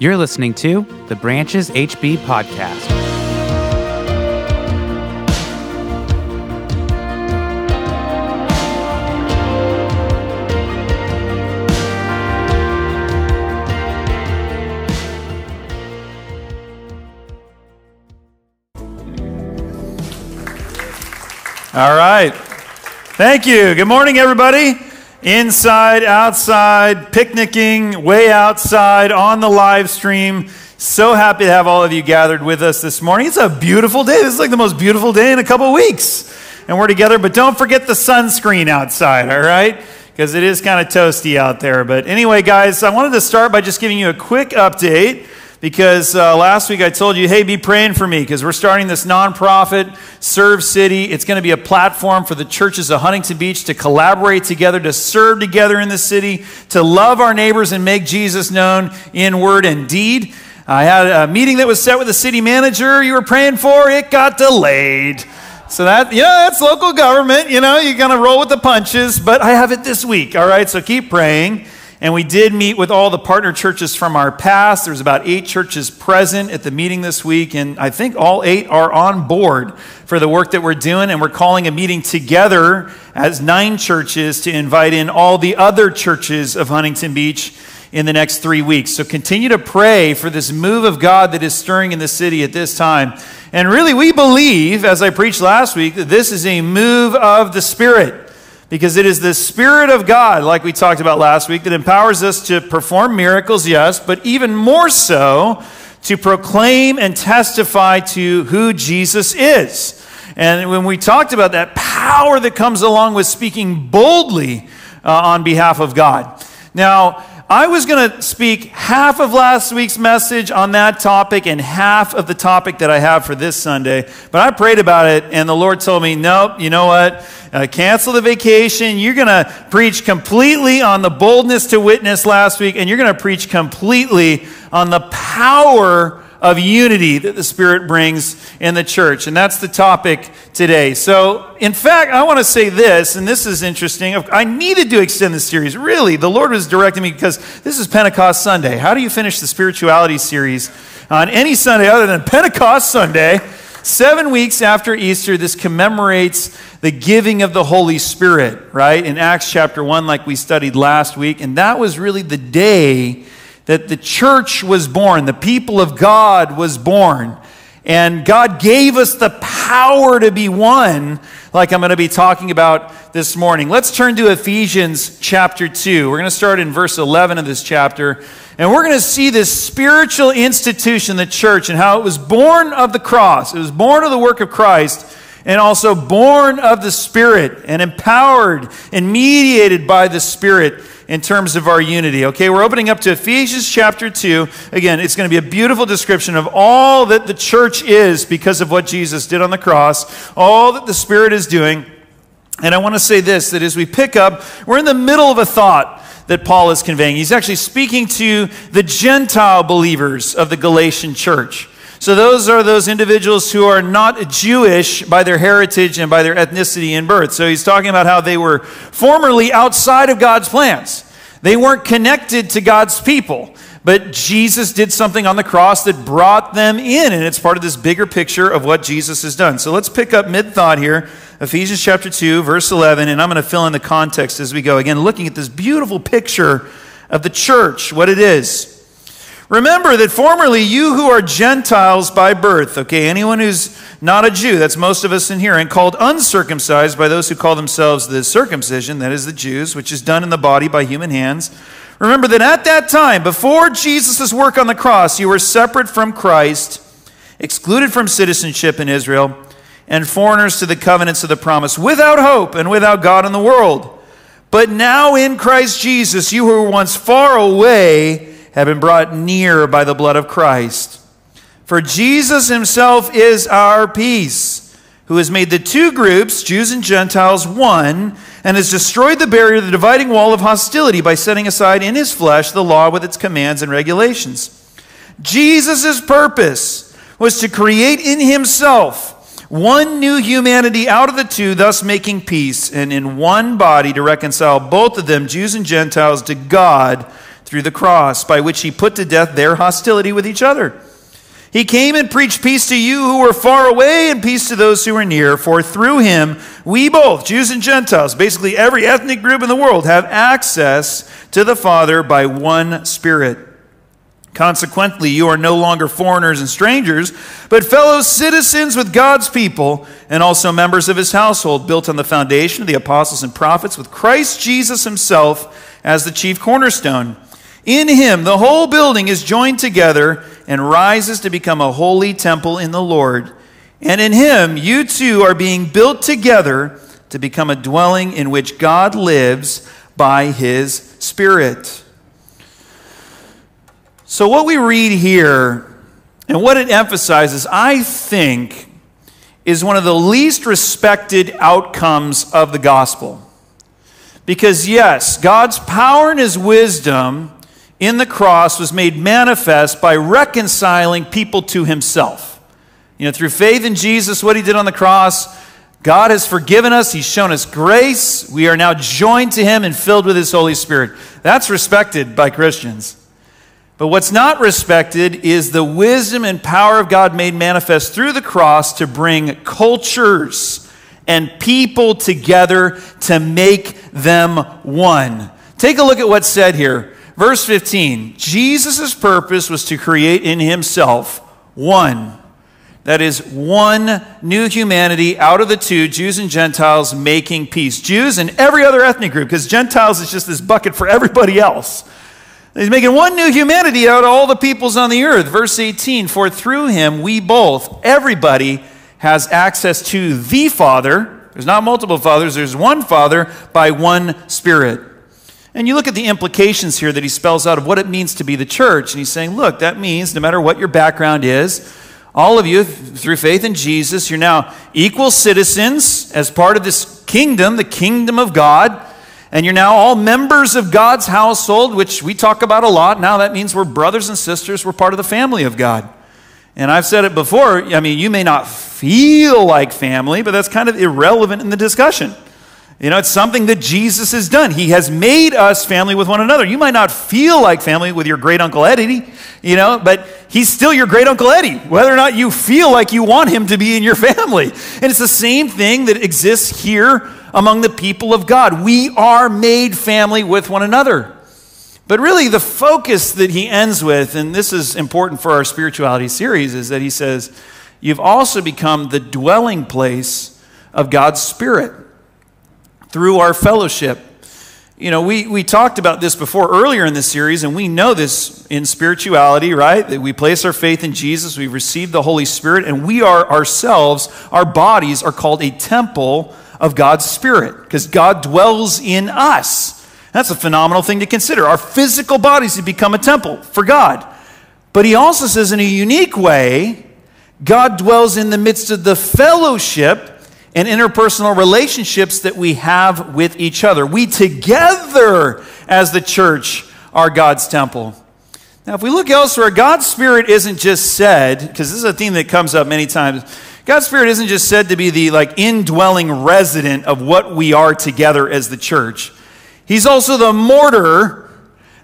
You're listening to the Branches HB Podcast. All right. Thank you. Good morning, everybody. Inside, outside, picnicking, way outside, on the live stream. So happy to have all of you gathered with us this morning. It's a beautiful day. This is like the most beautiful day in a couple weeks. And we're together, but don't forget the sunscreen outside, all right? Because it is kind of toasty out there. But anyway, guys, I wanted to start by just giving you a quick update because uh, last week I told you, hey, be praying for me because we're starting this nonprofit, Serve City. It's going to be a platform for the churches of Huntington Beach to collaborate together, to serve together in the city, to love our neighbors and make Jesus known in word and deed. I had a meeting that was set with the city manager you were praying for, it got delayed. So that, you know, that's local government, you know, you're going to roll with the punches, but I have it this week, all right? So keep praying. And we did meet with all the partner churches from our past. There's about eight churches present at the meeting this week, and I think all eight are on board for the work that we're doing. And we're calling a meeting together as nine churches to invite in all the other churches of Huntington Beach in the next three weeks. So continue to pray for this move of God that is stirring in the city at this time. And really, we believe, as I preached last week, that this is a move of the Spirit because it is the Spirit of God, like we talked about last week, that empowers us to perform miracles, yes, but even more so to proclaim and testify to who Jesus is. And when we talked about that power that comes along with speaking boldly uh, on behalf of God. Now, I was going to speak half of last week's message on that topic and half of the topic that I have for this Sunday. But I prayed about it, and the Lord told me, nope, you know what? Uh, cancel the vacation. You're going to preach completely on the boldness to witness last week, and you're going to preach completely on the power of unity that the Spirit brings in the church. And that's the topic today. So, in fact, I want to say this, and this is interesting. I needed to extend this series. Really, the Lord was directing me because this is Pentecost Sunday. How do you finish the spirituality series on any Sunday other than Pentecost Sunday? Seven weeks after Easter, this commemorates the giving of the Holy Spirit, right? In Acts chapter 1, like we studied last week. And that was really the day that the church was born, the people of God was born. And God gave us the power to be one, like I'm going to be talking about this morning. Let's turn to Ephesians chapter 2. We're going to start in verse 11 of this chapter. And we're going to see this spiritual institution, the church, and how it was born of the cross. It was born of the work of Christ, and also born of the Spirit, and empowered and mediated by the Spirit in terms of our unity. Okay, we're opening up to Ephesians chapter 2. Again, it's going to be a beautiful description of all that the church is because of what Jesus did on the cross, all that the Spirit is doing. And I want to say this that as we pick up, we're in the middle of a thought that Paul is conveying. He's actually speaking to the Gentile believers of the Galatian church. So, those are those individuals who are not Jewish by their heritage and by their ethnicity and birth. So, he's talking about how they were formerly outside of God's plans. They weren't connected to God's people. But Jesus did something on the cross that brought them in, and it's part of this bigger picture of what Jesus has done. So, let's pick up mid thought here Ephesians chapter 2, verse 11, and I'm going to fill in the context as we go. Again, looking at this beautiful picture of the church, what it is. Remember that formerly you who are Gentiles by birth, okay, anyone who's not a Jew, that's most of us in here, and called uncircumcised by those who call themselves the circumcision, that is the Jews, which is done in the body by human hands. Remember that at that time, before Jesus' work on the cross, you were separate from Christ, excluded from citizenship in Israel, and foreigners to the covenants of the promise, without hope and without God in the world. But now in Christ Jesus, you who were once far away, have been brought near by the blood of Christ. For Jesus himself is our peace, who has made the two groups, Jews and Gentiles, one, and has destroyed the barrier, the dividing wall of hostility, by setting aside in his flesh the law with its commands and regulations. Jesus' purpose was to create in himself one new humanity out of the two, thus making peace, and in one body to reconcile both of them, Jews and Gentiles, to God through the cross, by which he put to death their hostility with each other. He came and preached peace to you who were far away and peace to those who were near, for through him we both, Jews and Gentiles, basically every ethnic group in the world, have access to the Father by one Spirit. Consequently, you are no longer foreigners and strangers, but fellow citizens with God's people and also members of his household, built on the foundation of the apostles and prophets, with Christ Jesus himself as the chief cornerstone in him, the whole building is joined together and rises to become a holy temple in the Lord. And in him, you too are being built together to become a dwelling in which God lives by his Spirit. So, what we read here and what it emphasizes, I think, is one of the least respected outcomes of the gospel. Because, yes, God's power and his wisdom in the cross was made manifest by reconciling people to himself. You know, through faith in Jesus, what he did on the cross, God has forgiven us. He's shown us grace. We are now joined to him and filled with his Holy Spirit. That's respected by Christians. But what's not respected is the wisdom and power of God made manifest through the cross to bring cultures and people together to make them one. Take a look at what's said here. Verse 15 Jesus' purpose was to create in himself one. That is, one new humanity out of the two, Jews and Gentiles, making peace. Jews and every other ethnic group, because Gentiles is just this bucket for everybody else. He's making one new humanity out of all the peoples on the earth. Verse 18 For through him we both, everybody, has access to the Father. There's not multiple fathers, there's one Father by one Spirit. And you look at the implications here that he spells out of what it means to be the church. And he's saying, look, that means no matter what your background is, all of you, through faith in Jesus, you're now equal citizens as part of this kingdom, the kingdom of God. And you're now all members of God's household, which we talk about a lot. Now that means we're brothers and sisters, we're part of the family of God. And I've said it before, I mean, you may not feel like family, but that's kind of irrelevant in the discussion. You know, it's something that Jesus has done. He has made us family with one another. You might not feel like family with your great uncle Eddie, you know, but he's still your great uncle Eddie, whether or not you feel like you want him to be in your family. And it's the same thing that exists here among the people of God. We are made family with one another. But really, the focus that he ends with, and this is important for our spirituality series, is that he says, You've also become the dwelling place of God's Spirit through our fellowship. You know, we, we talked about this before earlier in this series, and we know this in spirituality, right? That we place our faith in Jesus, we've received the Holy Spirit, and we are ourselves, our bodies are called a temple of God's Spirit because God dwells in us. That's a phenomenal thing to consider. Our physical bodies have become a temple for God. But he also says, in a unique way, God dwells in the midst of the fellowship and interpersonal relationships that we have with each other. We together, as the church, are God's temple. Now, if we look elsewhere, God's Spirit isn't just said, because this is a theme that comes up many times. God's Spirit isn't just said to be the like indwelling resident of what we are together as the church. He's also the mortar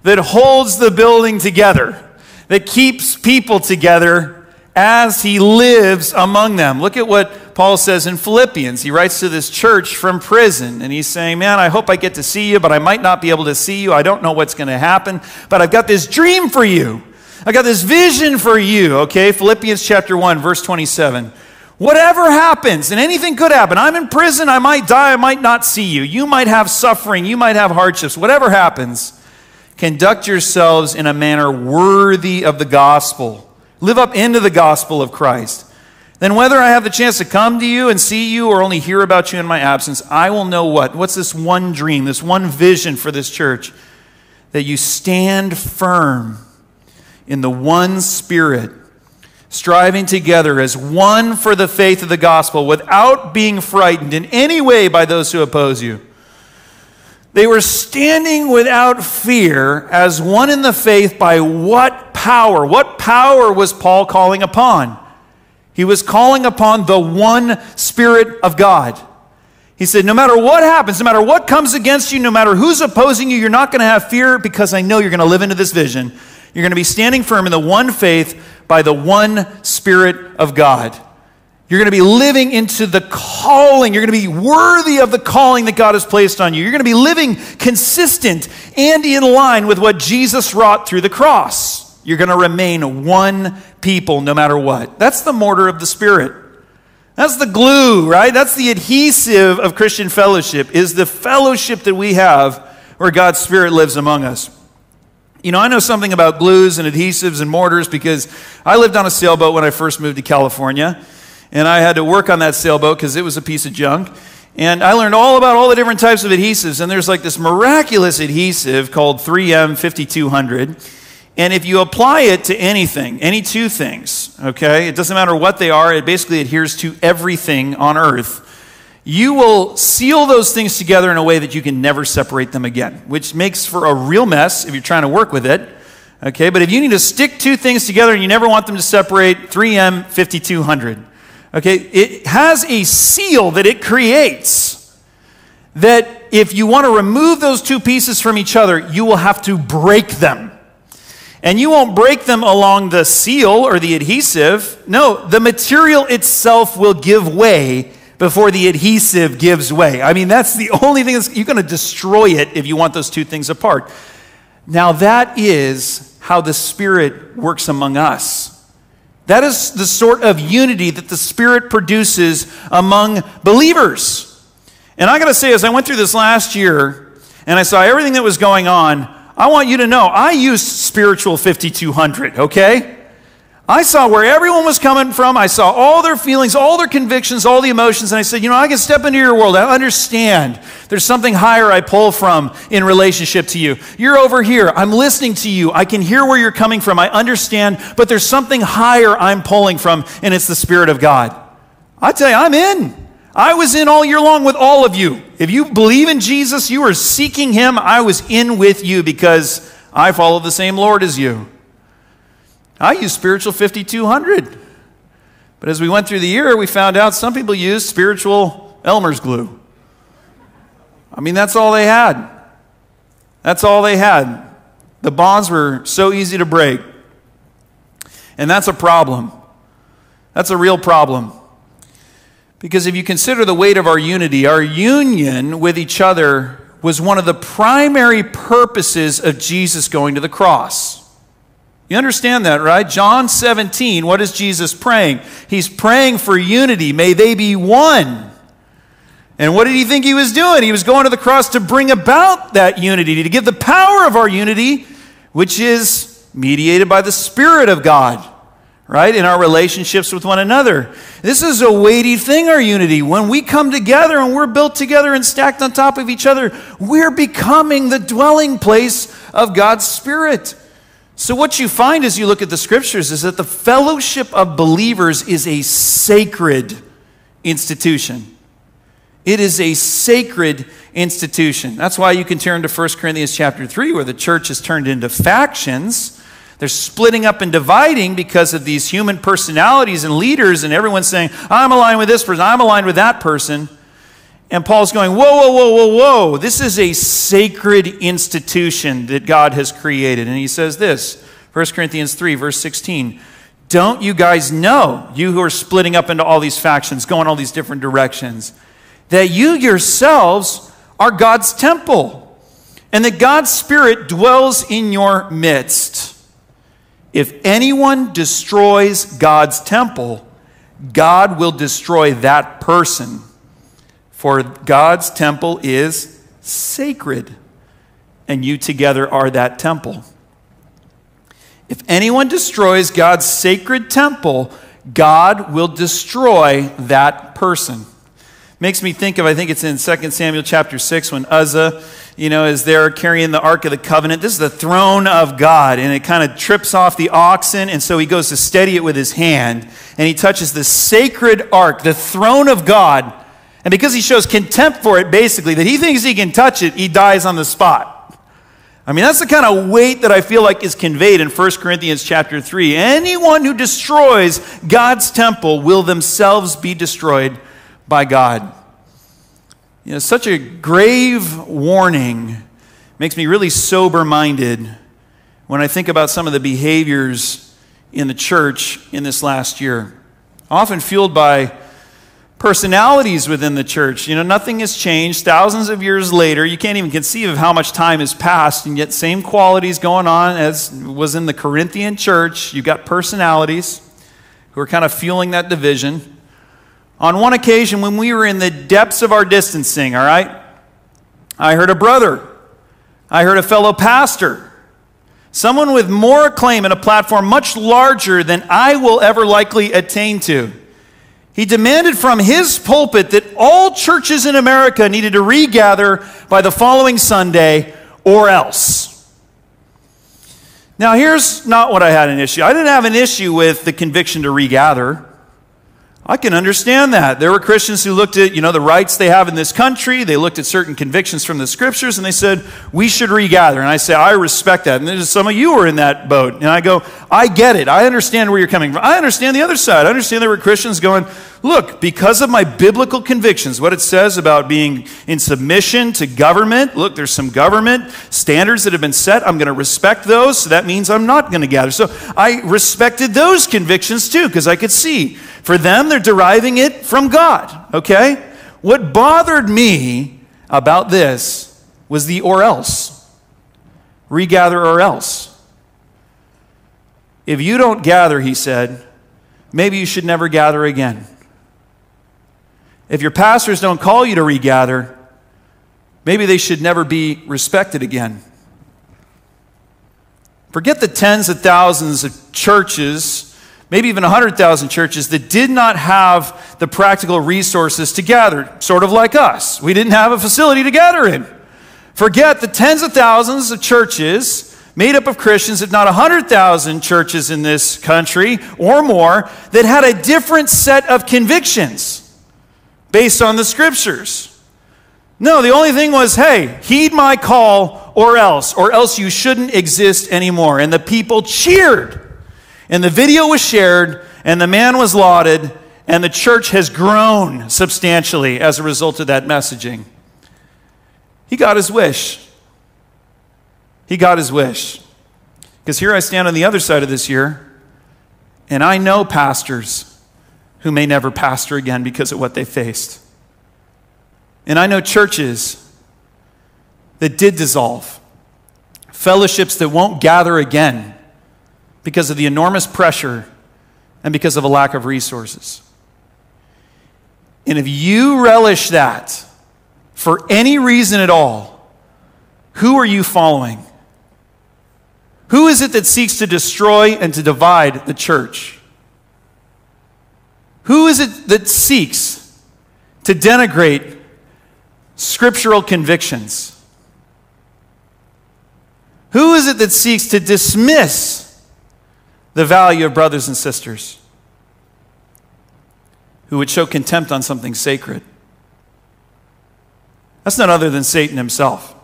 that holds the building together, that keeps people together as he lives among them. Look at what Paul says in Philippians. He writes to this church from prison, and he's saying, Man, I hope I get to see you, but I might not be able to see you. I don't know what's going to happen, but I've got this dream for you. I got this vision for you, okay? Philippians chapter 1, verse 27. Whatever happens, and anything could happen. I'm in prison, I might die, I might not see you. You might have suffering, you might have hardships. Whatever happens, conduct yourselves in a manner worthy of the gospel live up into the gospel of Christ, then whether I have the chance to come to you and see you or only hear about you in my absence, I will know what? What's this one dream, this one vision for this church? That you stand firm in the one spirit, striving together as one for the faith of the gospel without being frightened in any way by those who oppose you. They were standing without fear as one in the faith by what power? What power was Paul calling upon? He was calling upon the one Spirit of God. He said, No matter what happens, no matter what comes against you, no matter who's opposing you, you're not going to have fear because I know you're going to live into this vision. You're going to be standing firm in the one faith by the one Spirit of God. You're going to be living into the calling. You're going to be worthy of the calling that God has placed on you. You're going to be living consistent and in line with what Jesus wrought through the cross. You're going to remain one people no matter what. That's the mortar of the Spirit. That's the glue, right? That's the adhesive of Christian fellowship, is the fellowship that we have where God's Spirit lives among us. You know, I know something about glues and adhesives and mortars because I lived on a sailboat when I first moved to California, and I had to work on that sailboat because it was a piece of junk. And I learned all about all the different types of adhesives, and there's like this miraculous adhesive called 3M 5200 and if you apply it to anything, any two things, okay, it doesn't matter what they are, it basically adheres to everything on earth. You will seal those things together in a way that you can never separate them again, which makes for a real mess if you're trying to work with it. Okay, but if you need to stick two things together and you never want them to separate, 3M 5200. Okay, it has a seal that it creates that if you want to remove those two pieces from each other, you will have to break them. And you won't break them along the seal or the adhesive. No, the material itself will give way before the adhesive gives way. I mean, that's the only thing that's, you're going to destroy it if you want those two things apart. Now, that is how the Spirit works among us. That is the sort of unity that the Spirit produces among believers. And I got to say, as I went through this last year and I saw everything that was going on, I want you to know I used spiritual 5200, okay? I saw where everyone was coming from. I saw all their feelings, all their convictions, all the emotions, and I said, you know, I can step into your world. I understand. There's something higher I pull from in relationship to you. You're over here. I'm listening to you. I can hear where you're coming from. I understand, but there's something higher I'm pulling from, and it's the Spirit of God. I tell you, I'm in. I was in all year long with all of you. If you believe in Jesus, you are seeking Him. I was in with you because I follow the same Lord as you. I use spiritual 5200. But as we went through the year, we found out some people use spiritual Elmer's glue. I mean, that's all they had. That's all they had. The bonds were so easy to break. And that's a problem. That's a real problem. Because if you consider the weight of our unity, our union with each other was one of the primary purposes of Jesus going to the cross. You understand that, right? John 17, what is Jesus praying? He's praying for unity. May they be one. And what did he think he was doing? He was going to the cross to bring about that unity, to give the power of our unity, which is mediated by the Spirit of God right? In our relationships with one another. This is a weighty thing, our unity. When we come together and we're built together and stacked on top of each other, we're becoming the dwelling place of God's Spirit. So, what you find as you look at the scriptures is that the fellowship of believers is a sacred institution. It is a sacred institution. That's why you can turn to 1 Corinthians chapter 3, where the church is turned into factions they're splitting up and dividing because of these human personalities and leaders, and everyone's saying, I'm aligned with this person, I'm aligned with that person. And Paul's going, Whoa, whoa, whoa, whoa, whoa. This is a sacred institution that God has created. And he says this 1 Corinthians 3, verse 16. Don't you guys know, you who are splitting up into all these factions, going all these different directions, that you yourselves are God's temple, and that God's Spirit dwells in your midst? If anyone destroys God's temple, God will destroy that person. For God's temple is sacred, and you together are that temple. If anyone destroys God's sacred temple, God will destroy that person. Makes me think of, I think it's in 2 Samuel chapter 6 when Uzzah you know, is there carrying the Ark of the Covenant. This is the throne of God, and it kind of trips off the oxen, and so he goes to steady it with his hand, and he touches the sacred Ark, the throne of God. And because he shows contempt for it, basically, that he thinks he can touch it, he dies on the spot. I mean, that's the kind of weight that I feel like is conveyed in 1 Corinthians chapter 3. Anyone who destroys God's temple will themselves be destroyed by God. You know, such a grave warning makes me really sober minded when I think about some of the behaviors in the church in this last year. Often fueled by personalities within the church. You know, nothing has changed. Thousands of years later, you can't even conceive of how much time has passed, and yet, same qualities going on as was in the Corinthian church. You've got personalities who are kind of fueling that division. On one occasion, when we were in the depths of our distancing, all right, I heard a brother, I heard a fellow pastor, someone with more acclaim and a platform much larger than I will ever likely attain to. He demanded from his pulpit that all churches in America needed to regather by the following Sunday or else. Now, here's not what I had an issue. I didn't have an issue with the conviction to regather. I can understand that. There were Christians who looked at, you know, the rights they have in this country. They looked at certain convictions from the scriptures and they said, we should regather. And I say, I respect that. And some of you were in that boat. And I go, I get it. I understand where you're coming from. I understand the other side. I understand there were Christians going, look, because of my biblical convictions, what it says about being in submission to government, look, there's some government standards that have been set. I'm going to respect those. So that means I'm not going to gather. So I respected those convictions too, because I could see for them, they're deriving it from God, okay? What bothered me about this was the or else. Regather or else. If you don't gather, he said, maybe you should never gather again. If your pastors don't call you to regather, maybe they should never be respected again. Forget the tens of thousands of churches maybe even 100,000 churches that did not have the practical resources to gather, sort of like us. We didn't have a facility to gather in. Forget the tens of thousands of churches made up of Christians, if not 100,000 churches in this country or more, that had a different set of convictions based on the scriptures. No, the only thing was, hey, heed my call or else, or else you shouldn't exist anymore. And the people cheered. And the video was shared, and the man was lauded, and the church has grown substantially as a result of that messaging. He got his wish. He got his wish. Because here I stand on the other side of this year, and I know pastors who may never pastor again because of what they faced. And I know churches that did dissolve, fellowships that won't gather again because of the enormous pressure and because of a lack of resources. And if you relish that for any reason at all, who are you following? Who is it that seeks to destroy and to divide the church? Who is it that seeks to denigrate scriptural convictions? Who is it that seeks to dismiss the value of brothers and sisters who would show contempt on something sacred. That's none other than Satan himself.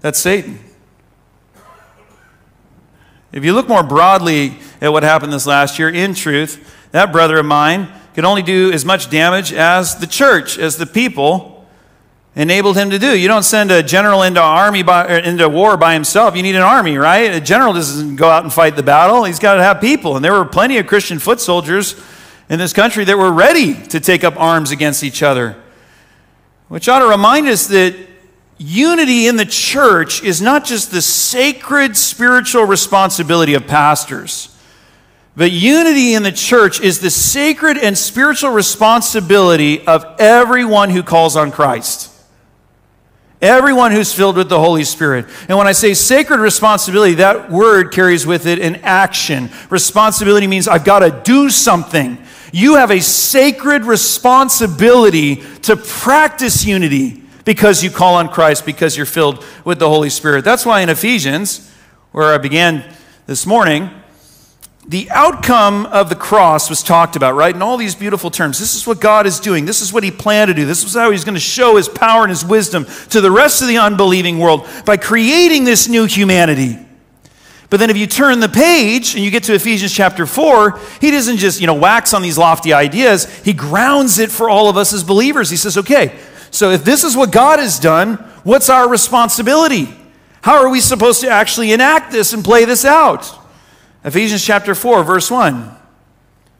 That's Satan. If you look more broadly at what happened this last year, in truth, that brother of mine could only do as much damage as the church, as the people enabled him to do. You don't send a general into army by, into war by himself. You need an army, right? A general doesn't go out and fight the battle. He's got to have people. And there were plenty of Christian foot soldiers in this country that were ready to take up arms against each other. Which ought to remind us that unity in the church is not just the sacred spiritual responsibility of pastors. But unity in the church is the sacred and spiritual responsibility of everyone who calls on Christ. Everyone who's filled with the Holy Spirit. And when I say sacred responsibility, that word carries with it an action. Responsibility means I've got to do something. You have a sacred responsibility to practice unity because you call on Christ, because you're filled with the Holy Spirit. That's why in Ephesians, where I began this morning, the outcome of the cross was talked about, right? In all these beautiful terms. This is what God is doing. This is what He planned to do. This is how He's going to show His power and His wisdom to the rest of the unbelieving world by creating this new humanity. But then if you turn the page and you get to Ephesians chapter 4, he doesn't just, you know, wax on these lofty ideas. He grounds it for all of us as believers. He says, "Okay, so if this is what God has done, what's our responsibility? How are we supposed to actually enact this and play this out?" Ephesians chapter 4, verse 1.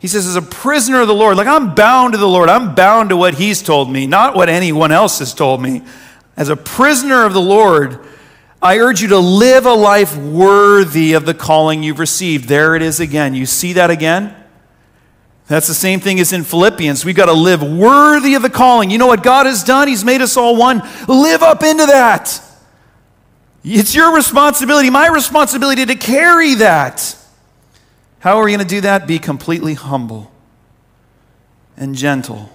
He says, as a prisoner of the Lord, like I'm bound to the Lord, I'm bound to what He's told me, not what anyone else has told me. As a prisoner of the Lord, I urge you to live a life worthy of the calling you've received. There it is again. You see that again? That's the same thing as in Philippians. We've got to live worthy of the calling. You know what God has done? He's made us all one. Live up into that. It's your responsibility, my responsibility to carry that. How are we going to do that? Be completely humble and gentle.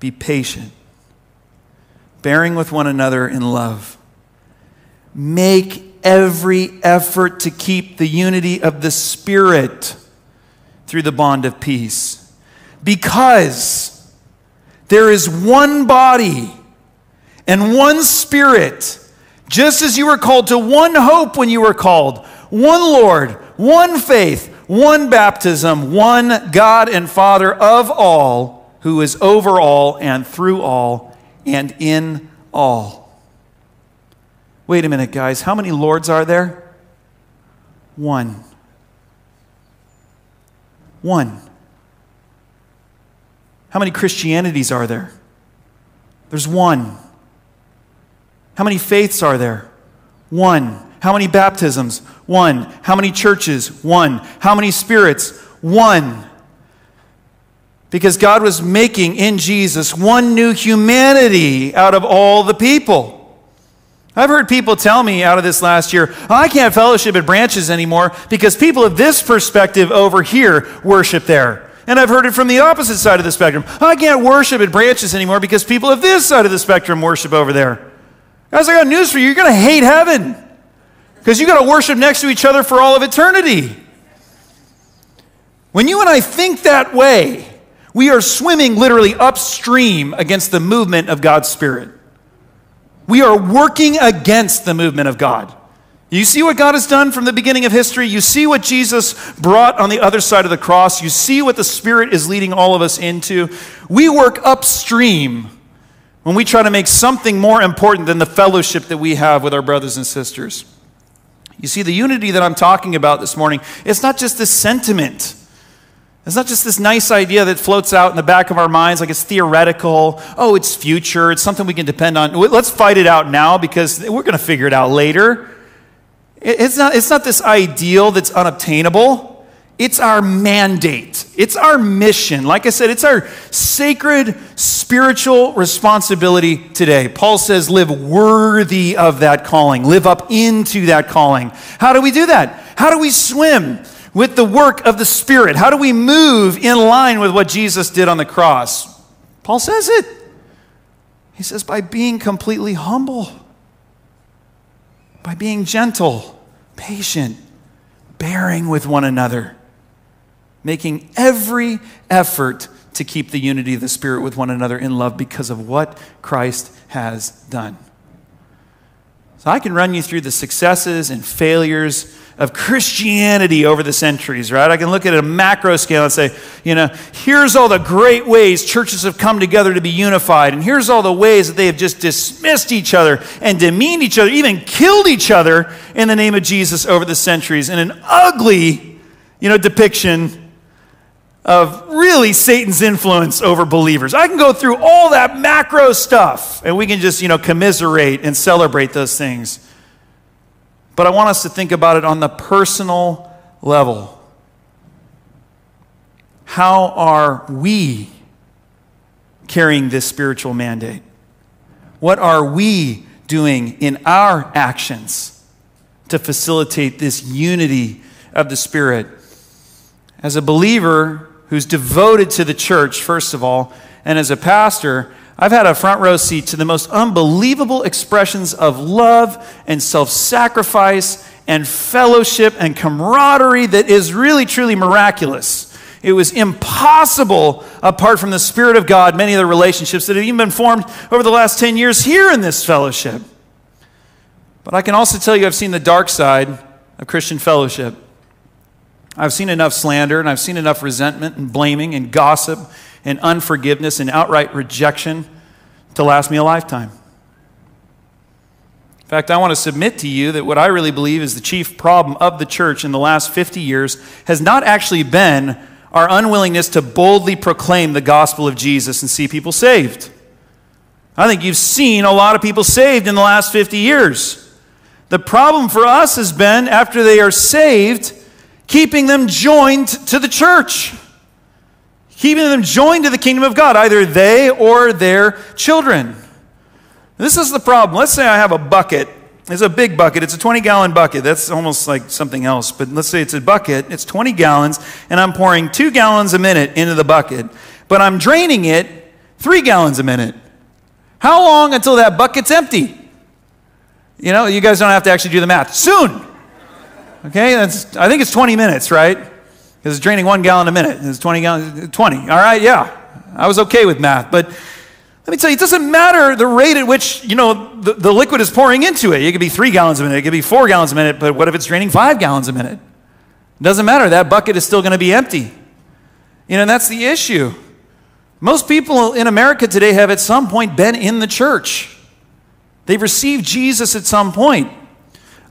Be patient, bearing with one another in love Make every effort to keep the unity of the Spirit through the bond of peace. Because there is one body and one Spirit, just as you were called to one hope when you were called, one Lord, one faith, one baptism, one God and Father of all, who is over all and through all and in all. Wait a minute, guys. How many lords are there? One. One. How many Christianities are there? There's one. How many faiths are there? One. How many baptisms? One. How many churches? One. How many spirits? One. Because God was making in Jesus one new humanity out of all the people. I've heard people tell me out of this last year, oh, I can't fellowship at branches anymore because people of this perspective over here worship there. And I've heard it from the opposite side of the spectrum. Oh, I can't worship at branches anymore because people of this side of the spectrum worship over there. Guys, I got news for you. You're going to hate heaven because you got to worship next to each other for all of eternity. When you and I think that way, we are swimming literally upstream against the movement of God's Spirit. We are working against the movement of God. You see what God has done from the beginning of history. You see what Jesus brought on the other side of the cross. You see what the Spirit is leading all of us into. We work upstream when we try to make something more important than the fellowship that we have with our brothers and sisters. You see, the unity that I'm talking about this morning, it's not just this sentiment. It's not just this nice idea that floats out in the back of our minds like it's theoretical. Oh, it's future. It's something we can depend on. Let's fight it out now because we're going to figure it out later. It's not, it's not this ideal that's unobtainable. It's our mandate. It's our mission. Like I said, it's our sacred spiritual responsibility today. Paul says, live worthy of that calling, live up into that calling. How do we do that? How do we swim? with the work of the Spirit? How do we move in line with what Jesus did on the cross? Paul says it. He says, by being completely humble, by being gentle, patient, bearing with one another, making every effort to keep the unity of the Spirit with one another in love because of what Christ has done. So I can run you through the successes and failures of Christianity over the centuries, right? I can look at a macro scale and say, you know, here's all the great ways churches have come together to be unified, and here's all the ways that they have just dismissed each other and demeaned each other, even killed each other in the name of Jesus over the centuries in an ugly, you know, depiction of really Satan's influence over believers. I can go through all that macro stuff and we can just, you know, commiserate and celebrate those things. But I want us to think about it on the personal level. How are we carrying this spiritual mandate? What are we doing in our actions to facilitate this unity of the Spirit? As a believer who's devoted to the church, first of all, and as a pastor, I've had a front row seat to the most unbelievable expressions of love and self sacrifice and fellowship and camaraderie that is really, truly miraculous. It was impossible apart from the Spirit of God, many of the relationships that have even been formed over the last 10 years here in this fellowship. But I can also tell you, I've seen the dark side of Christian fellowship. I've seen enough slander and I've seen enough resentment and blaming and gossip and unforgiveness and outright rejection to last me a lifetime. In fact, I want to submit to you that what I really believe is the chief problem of the church in the last 50 years has not actually been our unwillingness to boldly proclaim the gospel of Jesus and see people saved. I think you've seen a lot of people saved in the last 50 years. The problem for us has been, after they are saved, keeping them joined to the church, keeping them joined to the kingdom of God, either they or their children. This is the problem. Let's say I have a bucket. It's a big bucket. It's a 20 gallon bucket. That's almost like something else. But let's say it's a bucket. It's 20 gallons, and I'm pouring two gallons a minute into the bucket. But I'm draining it three gallons a minute. How long until that bucket's empty? You know, you guys don't have to actually do the math. Soon. Okay, that's, I think it's 20 minutes, right? Because it's draining one gallon a minute. It's 20 gallons, 20. All right, yeah. I was okay with math. But let me tell you, it doesn't matter the rate at which, you know, the, the liquid is pouring into it. It could be three gallons a minute, it could be four gallons a minute, but what if it's draining five gallons a minute? It doesn't matter. That bucket is still going to be empty. You know, that's the issue. Most people in America today have at some point been in the church. They've received Jesus at some point.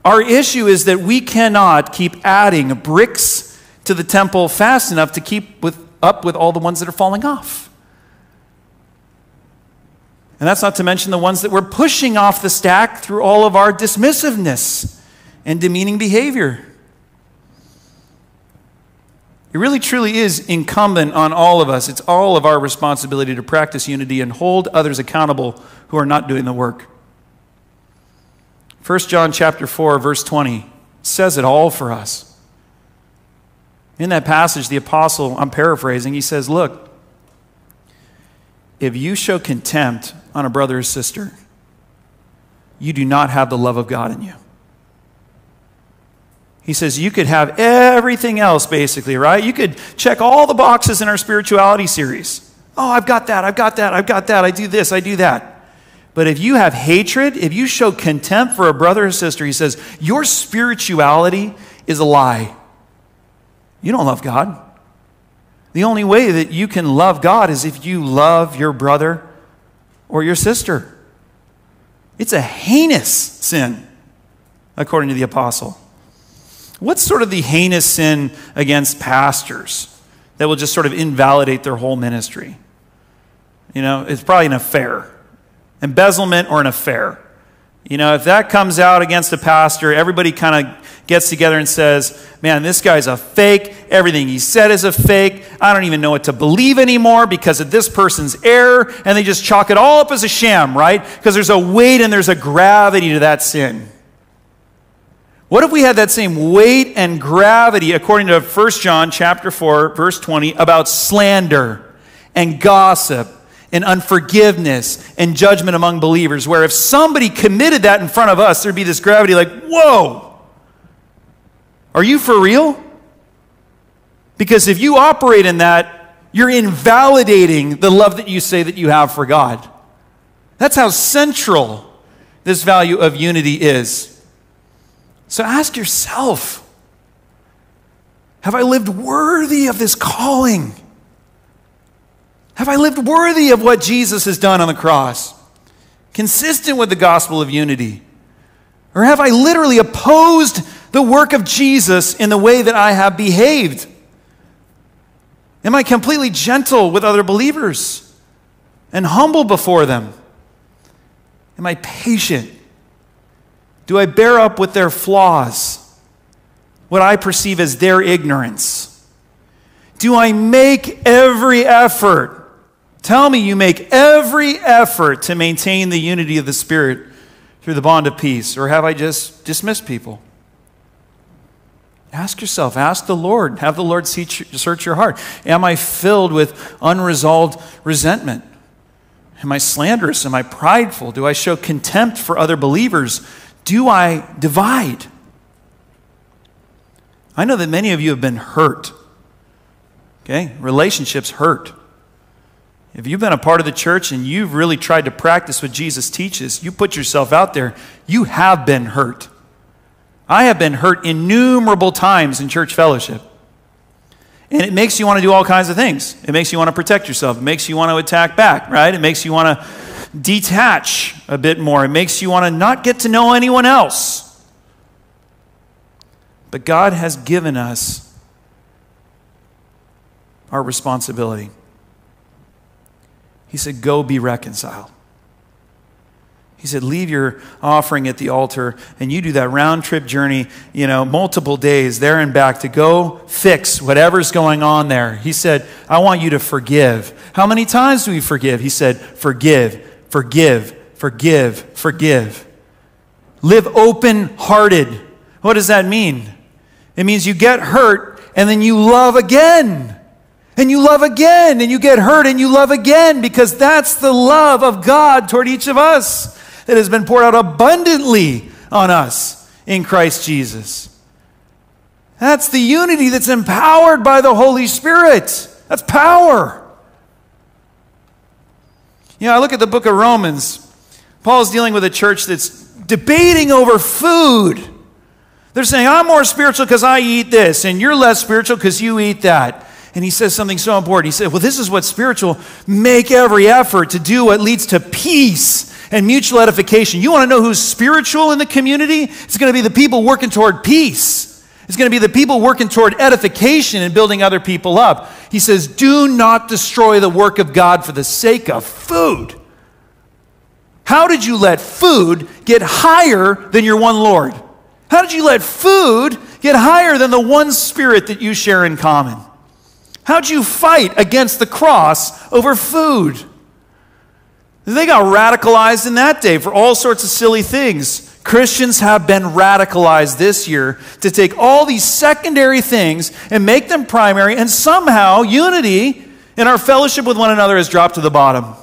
Our issue is that we cannot keep adding bricks to the temple fast enough to keep with, up with all the ones that are falling off. And that's not to mention the ones that we're pushing off the stack through all of our dismissiveness and demeaning behavior. It really truly is incumbent on all of us. It's all of our responsibility to practice unity and hold others accountable who are not doing the work. 1 John chapter 4 verse 20 says it all for us. In that passage the apostle, I'm paraphrasing, he says, "Look, if you show contempt on a brother or sister, you do not have the love of God in you." He says you could have everything else, basically, right? You could check all the boxes in our spirituality series. Oh, I've got that, I've got that, I've got that, I do this, I do that. But if you have hatred, if you show contempt for a brother or sister, he says, your spirituality is a lie. You don't love God. The only way that you can love God is if you love your brother or your sister. It's a heinous sin, according to the apostle. What's sort of the heinous sin against pastors that will just sort of invalidate their whole ministry? You know, it's probably an affair embezzlement, or an affair. You know, if that comes out against a pastor, everybody kind of gets together and says, Man, this guy's a fake. Everything he said is a fake. I don't even know what to believe anymore because of this person's error. And they just chalk it all up as a sham, right? Because there's a weight and there's a gravity to that sin. What if we had that same weight and gravity according to 1 John chapter 4 verse 20 about slander and gossip and unforgiveness and judgment among believers, where if somebody committed that in front of us, there'd be this gravity like, whoa, are you for real? Because if you operate in that, you're invalidating the love that you say that you have for God. That's how central this value of unity is. So ask yourself Have I lived worthy of this calling? Have I lived worthy of what Jesus has done on the cross? Consistent with the gospel of unity? Or have I literally opposed the work of Jesus in the way that I have behaved? Am I completely gentle with other believers and humble before them? Am I patient? Do I bear up with their flaws, what I perceive as their ignorance? Do I make every effort Tell me you make every effort to maintain the unity of the Spirit through the bond of peace, or have I just dismissed people? Ask yourself, ask the Lord, have the Lord search your heart. Am I filled with unresolved resentment? Am I slanderous? Am I prideful? Do I show contempt for other believers? Do I divide? I know that many of you have been hurt. Okay? Relationships hurt. If you've been a part of the church and you've really tried to practice what Jesus teaches, you put yourself out there, you have been hurt. I have been hurt innumerable times in church fellowship. And it makes you want to do all kinds of things. It makes you want to protect yourself. It makes you want to attack back, right? It makes you want to detach a bit more. It makes you want to not get to know anyone else. But God has given us our responsibility. He said, Go be reconciled. He said, Leave your offering at the altar and you do that round trip journey, you know, multiple days there and back to go fix whatever's going on there. He said, I want you to forgive. How many times do we forgive? He said, Forgive, forgive, forgive, forgive. Live open hearted. What does that mean? It means you get hurt and then you love again. And you love again, and you get hurt and you love again because that's the love of God toward each of us that has been poured out abundantly on us in Christ Jesus. That's the unity that's empowered by the Holy Spirit. That's power. You know, I look at the book of Romans. Paul's dealing with a church that's debating over food. They're saying, I'm more spiritual because I eat this, and you're less spiritual because you eat that. And he says something so important. He said, Well, this is what spiritual make every effort to do what leads to peace and mutual edification. You want to know who's spiritual in the community? It's going to be the people working toward peace. It's going to be the people working toward edification and building other people up. He says, Do not destroy the work of God for the sake of food. How did you let food get higher than your one Lord? How did you let food get higher than the one spirit that you share in common? How'd you fight against the cross over food? They got radicalized in that day for all sorts of silly things. Christians have been radicalized this year to take all these secondary things and make them primary, and somehow unity in our fellowship with one another has dropped to the bottom.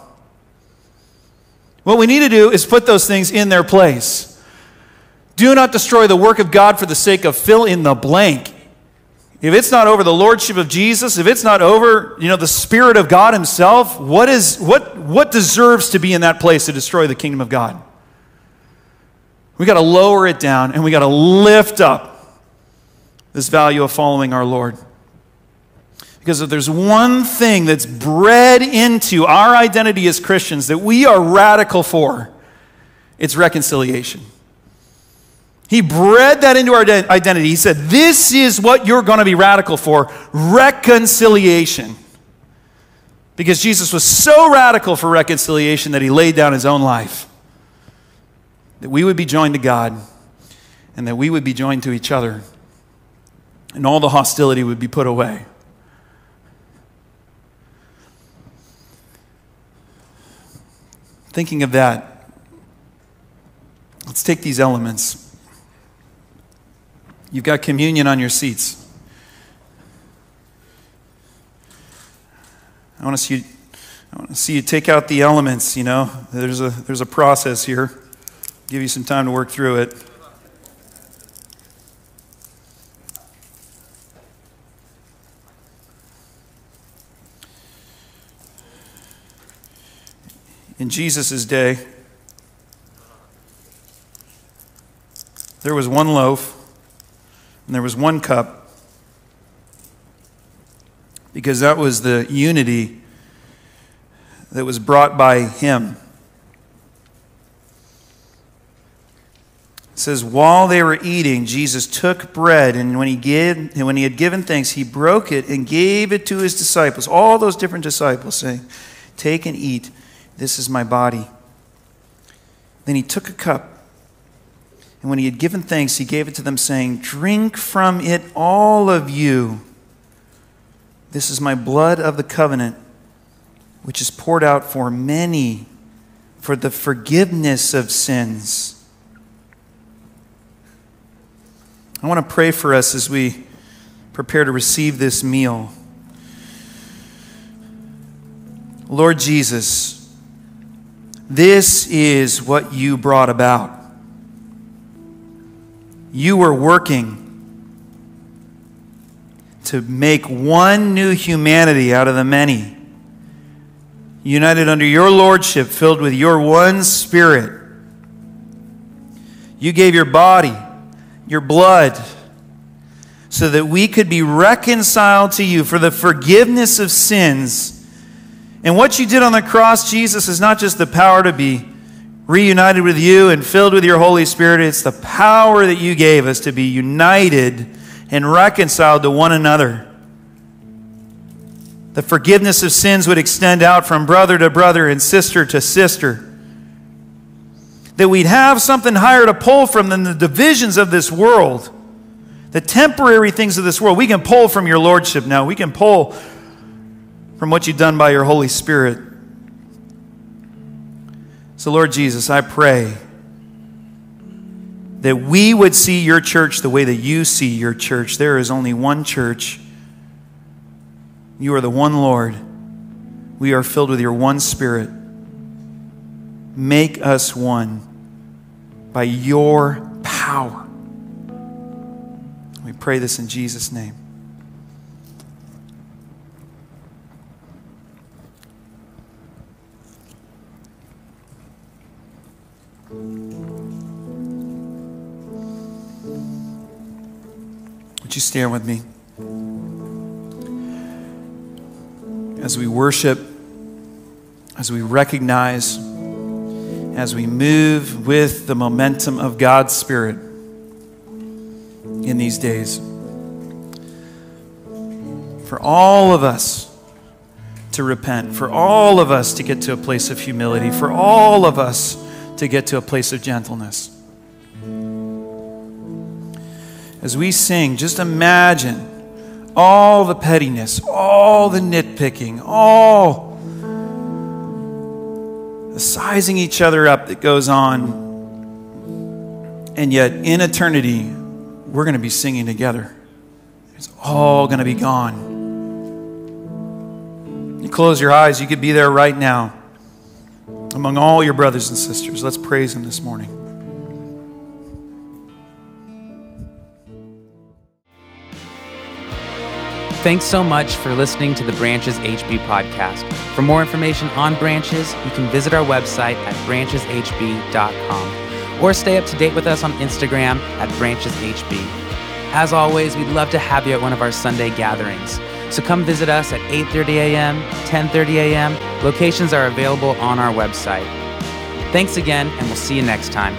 What we need to do is put those things in their place. Do not destroy the work of God for the sake of fill in the blank if it's not over the lordship of Jesus, if it's not over, you know, the spirit of God himself, what is what what deserves to be in that place to destroy the kingdom of God? We got to lower it down and we got to lift up this value of following our Lord. Because if there's one thing that's bred into our identity as Christians that we are radical for, it's reconciliation. He bred that into our identity. He said, This is what you're going to be radical for reconciliation. Because Jesus was so radical for reconciliation that he laid down his own life. That we would be joined to God and that we would be joined to each other. And all the hostility would be put away. Thinking of that, let's take these elements You've got communion on your seats. I want to see you, I want to see you take out the elements, you know. There's a, there's a process here. Give you some time to work through it. In Jesus' day, there was one loaf and there was one cup because that was the unity that was brought by him. It says, while they were eating, Jesus took bread, and when he, gave, when he had given thanks, he broke it and gave it to his disciples, all those different disciples, saying, Take and eat, this is my body. Then he took a cup. And when he had given thanks, he gave it to them, saying, Drink from it, all of you. This is my blood of the covenant, which is poured out for many for the forgiveness of sins. I want to pray for us as we prepare to receive this meal. Lord Jesus, this is what you brought about you were working to make one new humanity out of the many, united under your lordship, filled with your one spirit. You gave your body, your blood so that we could be reconciled to you for the forgiveness of sins. And what you did on the cross, Jesus, is not just the power to be reunited with you and filled with your Holy Spirit, it's the power that you gave us to be united and reconciled to one another. The forgiveness of sins would extend out from brother to brother and sister to sister. That we'd have something higher to pull from than the divisions of this world the temporary things of this world. We can pull from your Lordship now. We can pull from what you've done by your Holy Spirit. So, Lord Jesus, I pray that we would see your church the way that you see your church. There is only one church. You are the one Lord. We are filled with your one Spirit. Make us one by your power We pray this in Jesus' name. Would you stand with me? As we worship, as we recognize, as we move with the momentum of God's Spirit in these days. For all of us to repent, for all of us to get to a place of humility, for all of us to get to a place of gentleness. As we sing, just imagine all the pettiness, all the nitpicking, all the sizing each other up that goes on. And yet, in eternity, we're going to be singing together. It's all going to be gone. You close your eyes, you could be there right now among all your brothers and sisters. Let's praise Him this morning. Thanks so much for listening to the Branches HB podcast. For more information on Branches, you can visit our website at brancheshb.com or stay up to date with us on Instagram at BranchesHB. As always, we'd love to have you at one of our Sunday gatherings. So come visit us at 8:30 a.m., 10:30 a.m. Locations are available on our website. Thanks again, and we'll see you next time.